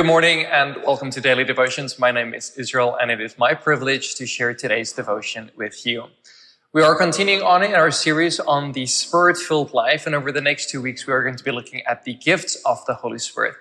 Good morning and welcome to Daily Devotions. My name is Israel and it is my privilege to share today's devotion with you. We are continuing on in our series on the Spirit filled life, and over the next two weeks, we are going to be looking at the gifts of the Holy Spirit.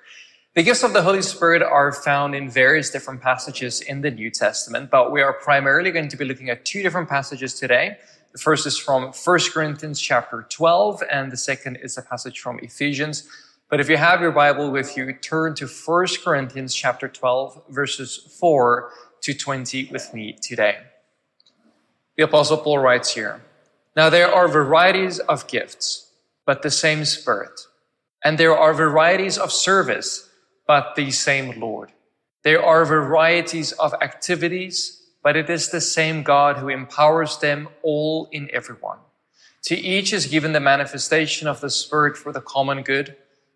The gifts of the Holy Spirit are found in various different passages in the New Testament, but we are primarily going to be looking at two different passages today. The first is from 1 Corinthians chapter 12, and the second is a passage from Ephesians. But if you have your Bible with you, turn to 1 Corinthians chapter 12, verses 4 to 20 with me today. The Apostle Paul writes here Now there are varieties of gifts, but the same Spirit. And there are varieties of service, but the same Lord. There are varieties of activities, but it is the same God who empowers them all in everyone. To each is given the manifestation of the Spirit for the common good.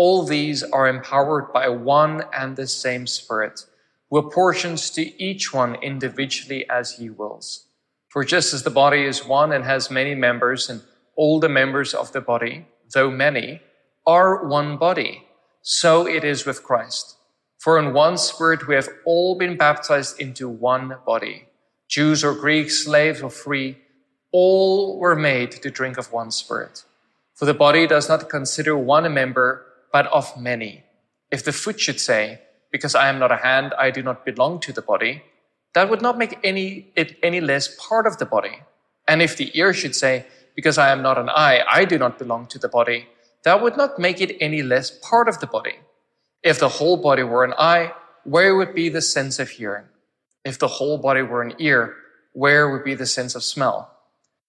All these are empowered by one and the same Spirit, who apportions to each one individually as he wills. For just as the body is one and has many members, and all the members of the body, though many, are one body, so it is with Christ. For in one Spirit we have all been baptized into one body. Jews or Greeks, slaves or free, all were made to drink of one Spirit. For the body does not consider one member, but of many. If the foot should say, Because I am not a hand, I do not belong to the body, that would not make any, it any less part of the body. And if the ear should say, Because I am not an eye, I do not belong to the body, that would not make it any less part of the body. If the whole body were an eye, where would be the sense of hearing? If the whole body were an ear, where would be the sense of smell?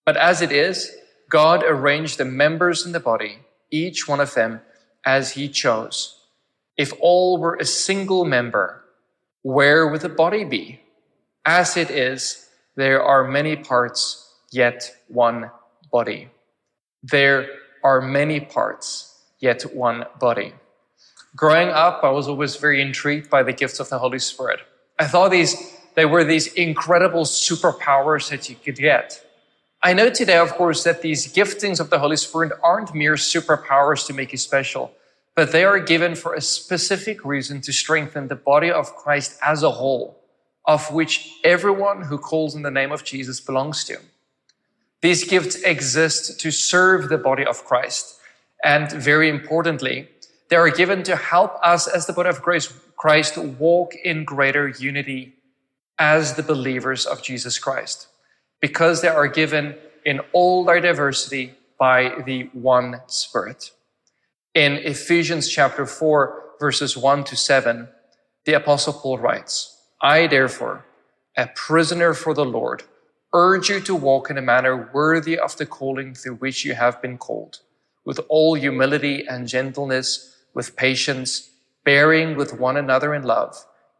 But as it is, God arranged the members in the body, each one of them, as he chose. If all were a single member, where would the body be? As it is, there are many parts, yet one body. There are many parts, yet one body. Growing up, I was always very intrigued by the gifts of the Holy Spirit. I thought these, they were these incredible superpowers that you could get. I know today, of course, that these giftings of the Holy Spirit aren't mere superpowers to make you special, but they are given for a specific reason to strengthen the body of Christ as a whole of which everyone who calls in the name of Jesus belongs to. These gifts exist to serve the body of Christ. And very importantly, they are given to help us as the body of Christ walk in greater unity as the believers of Jesus Christ, because they are given in all their diversity by the one Spirit. In Ephesians chapter 4, verses 1 to 7, the Apostle Paul writes, I, therefore, a prisoner for the Lord, urge you to walk in a manner worthy of the calling through which you have been called, with all humility and gentleness, with patience, bearing with one another in love,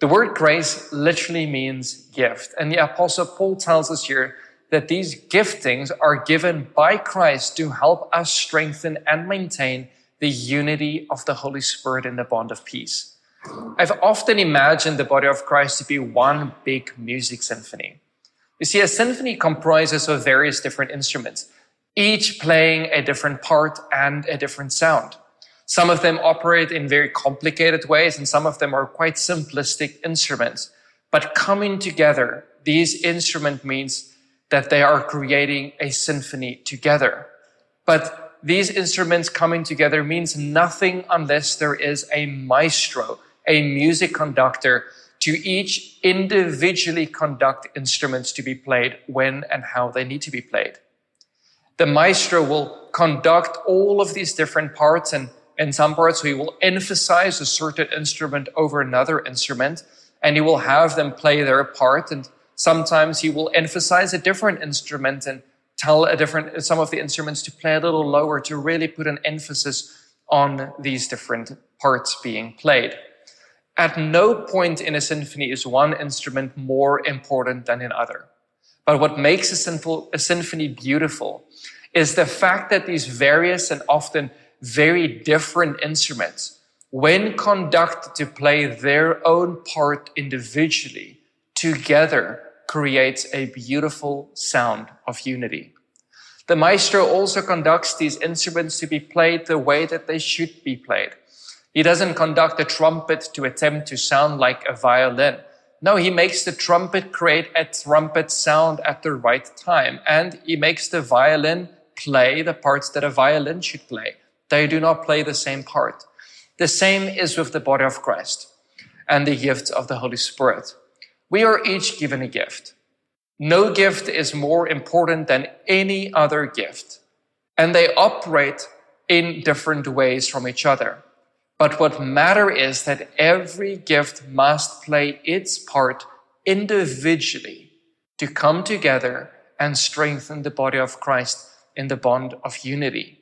The word grace literally means gift. And the apostle Paul tells us here that these giftings are given by Christ to help us strengthen and maintain the unity of the Holy Spirit in the bond of peace. I've often imagined the body of Christ to be one big music symphony. You see, a symphony comprises of various different instruments, each playing a different part and a different sound. Some of them operate in very complicated ways, and some of them are quite simplistic instruments. But coming together, these instruments means that they are creating a symphony together. But these instruments coming together means nothing unless there is a maestro, a music conductor to each individually conduct instruments to be played when and how they need to be played. The maestro will conduct all of these different parts and in some parts he will emphasize a certain instrument over another instrument and he will have them play their part and sometimes he will emphasize a different instrument and tell a different some of the instruments to play a little lower to really put an emphasis on these different parts being played. At no point in a symphony is one instrument more important than another. But what makes a symphony beautiful is the fact that these various and often very different instruments, when conducted to play their own part individually, together creates a beautiful sound of unity. The maestro also conducts these instruments to be played the way that they should be played. He doesn't conduct a trumpet to attempt to sound like a violin. No, he makes the trumpet create a trumpet sound at the right time. And he makes the violin play the parts that a violin should play. They do not play the same part. The same is with the body of Christ and the gift of the Holy Spirit. We are each given a gift. No gift is more important than any other gift. And they operate in different ways from each other. But what matter is that every gift must play its part individually to come together and strengthen the body of Christ in the bond of unity.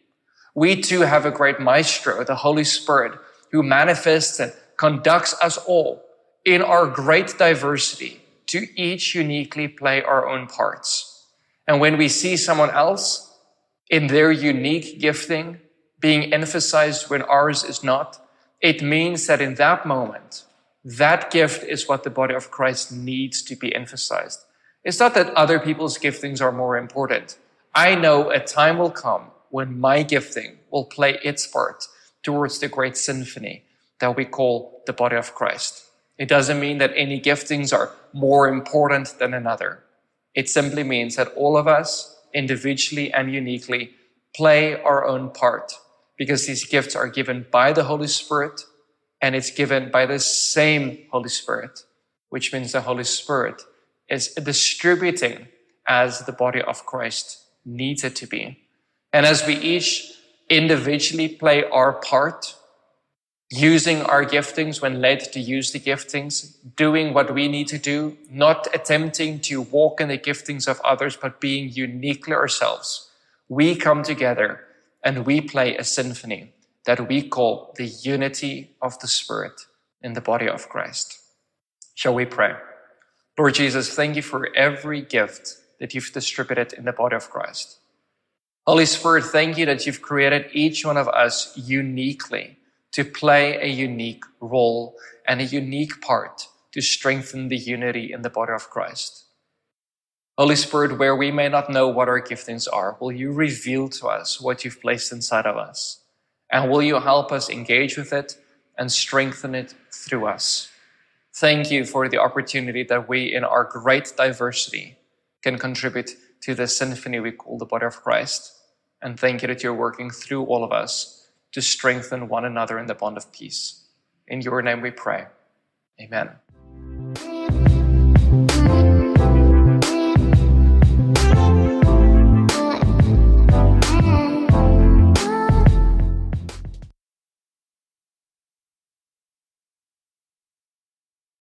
We too have a great maestro, the Holy Spirit, who manifests and conducts us all in our great diversity to each uniquely play our own parts. And when we see someone else in their unique gifting being emphasized when ours is not, it means that in that moment, that gift is what the body of Christ needs to be emphasized. It's not that other people's giftings are more important. I know a time will come when my gifting will play its part towards the great symphony that we call the body of Christ. It doesn't mean that any giftings are more important than another. It simply means that all of us, individually and uniquely, play our own part because these gifts are given by the Holy Spirit and it's given by the same Holy Spirit, which means the Holy Spirit is distributing as the body of Christ needs it to be. And as we each individually play our part, using our giftings when led to use the giftings, doing what we need to do, not attempting to walk in the giftings of others, but being uniquely ourselves, we come together and we play a symphony that we call the unity of the Spirit in the body of Christ. Shall we pray? Lord Jesus, thank you for every gift that you've distributed in the body of Christ. Holy Spirit, thank you that you've created each one of us uniquely to play a unique role and a unique part to strengthen the unity in the body of Christ. Holy Spirit, where we may not know what our giftings are, will you reveal to us what you've placed inside of us? And will you help us engage with it and strengthen it through us? Thank you for the opportunity that we, in our great diversity, can contribute to the symphony we call the body of Christ. And thank you that you're working through all of us to strengthen one another in the bond of peace. In your name we pray. Amen.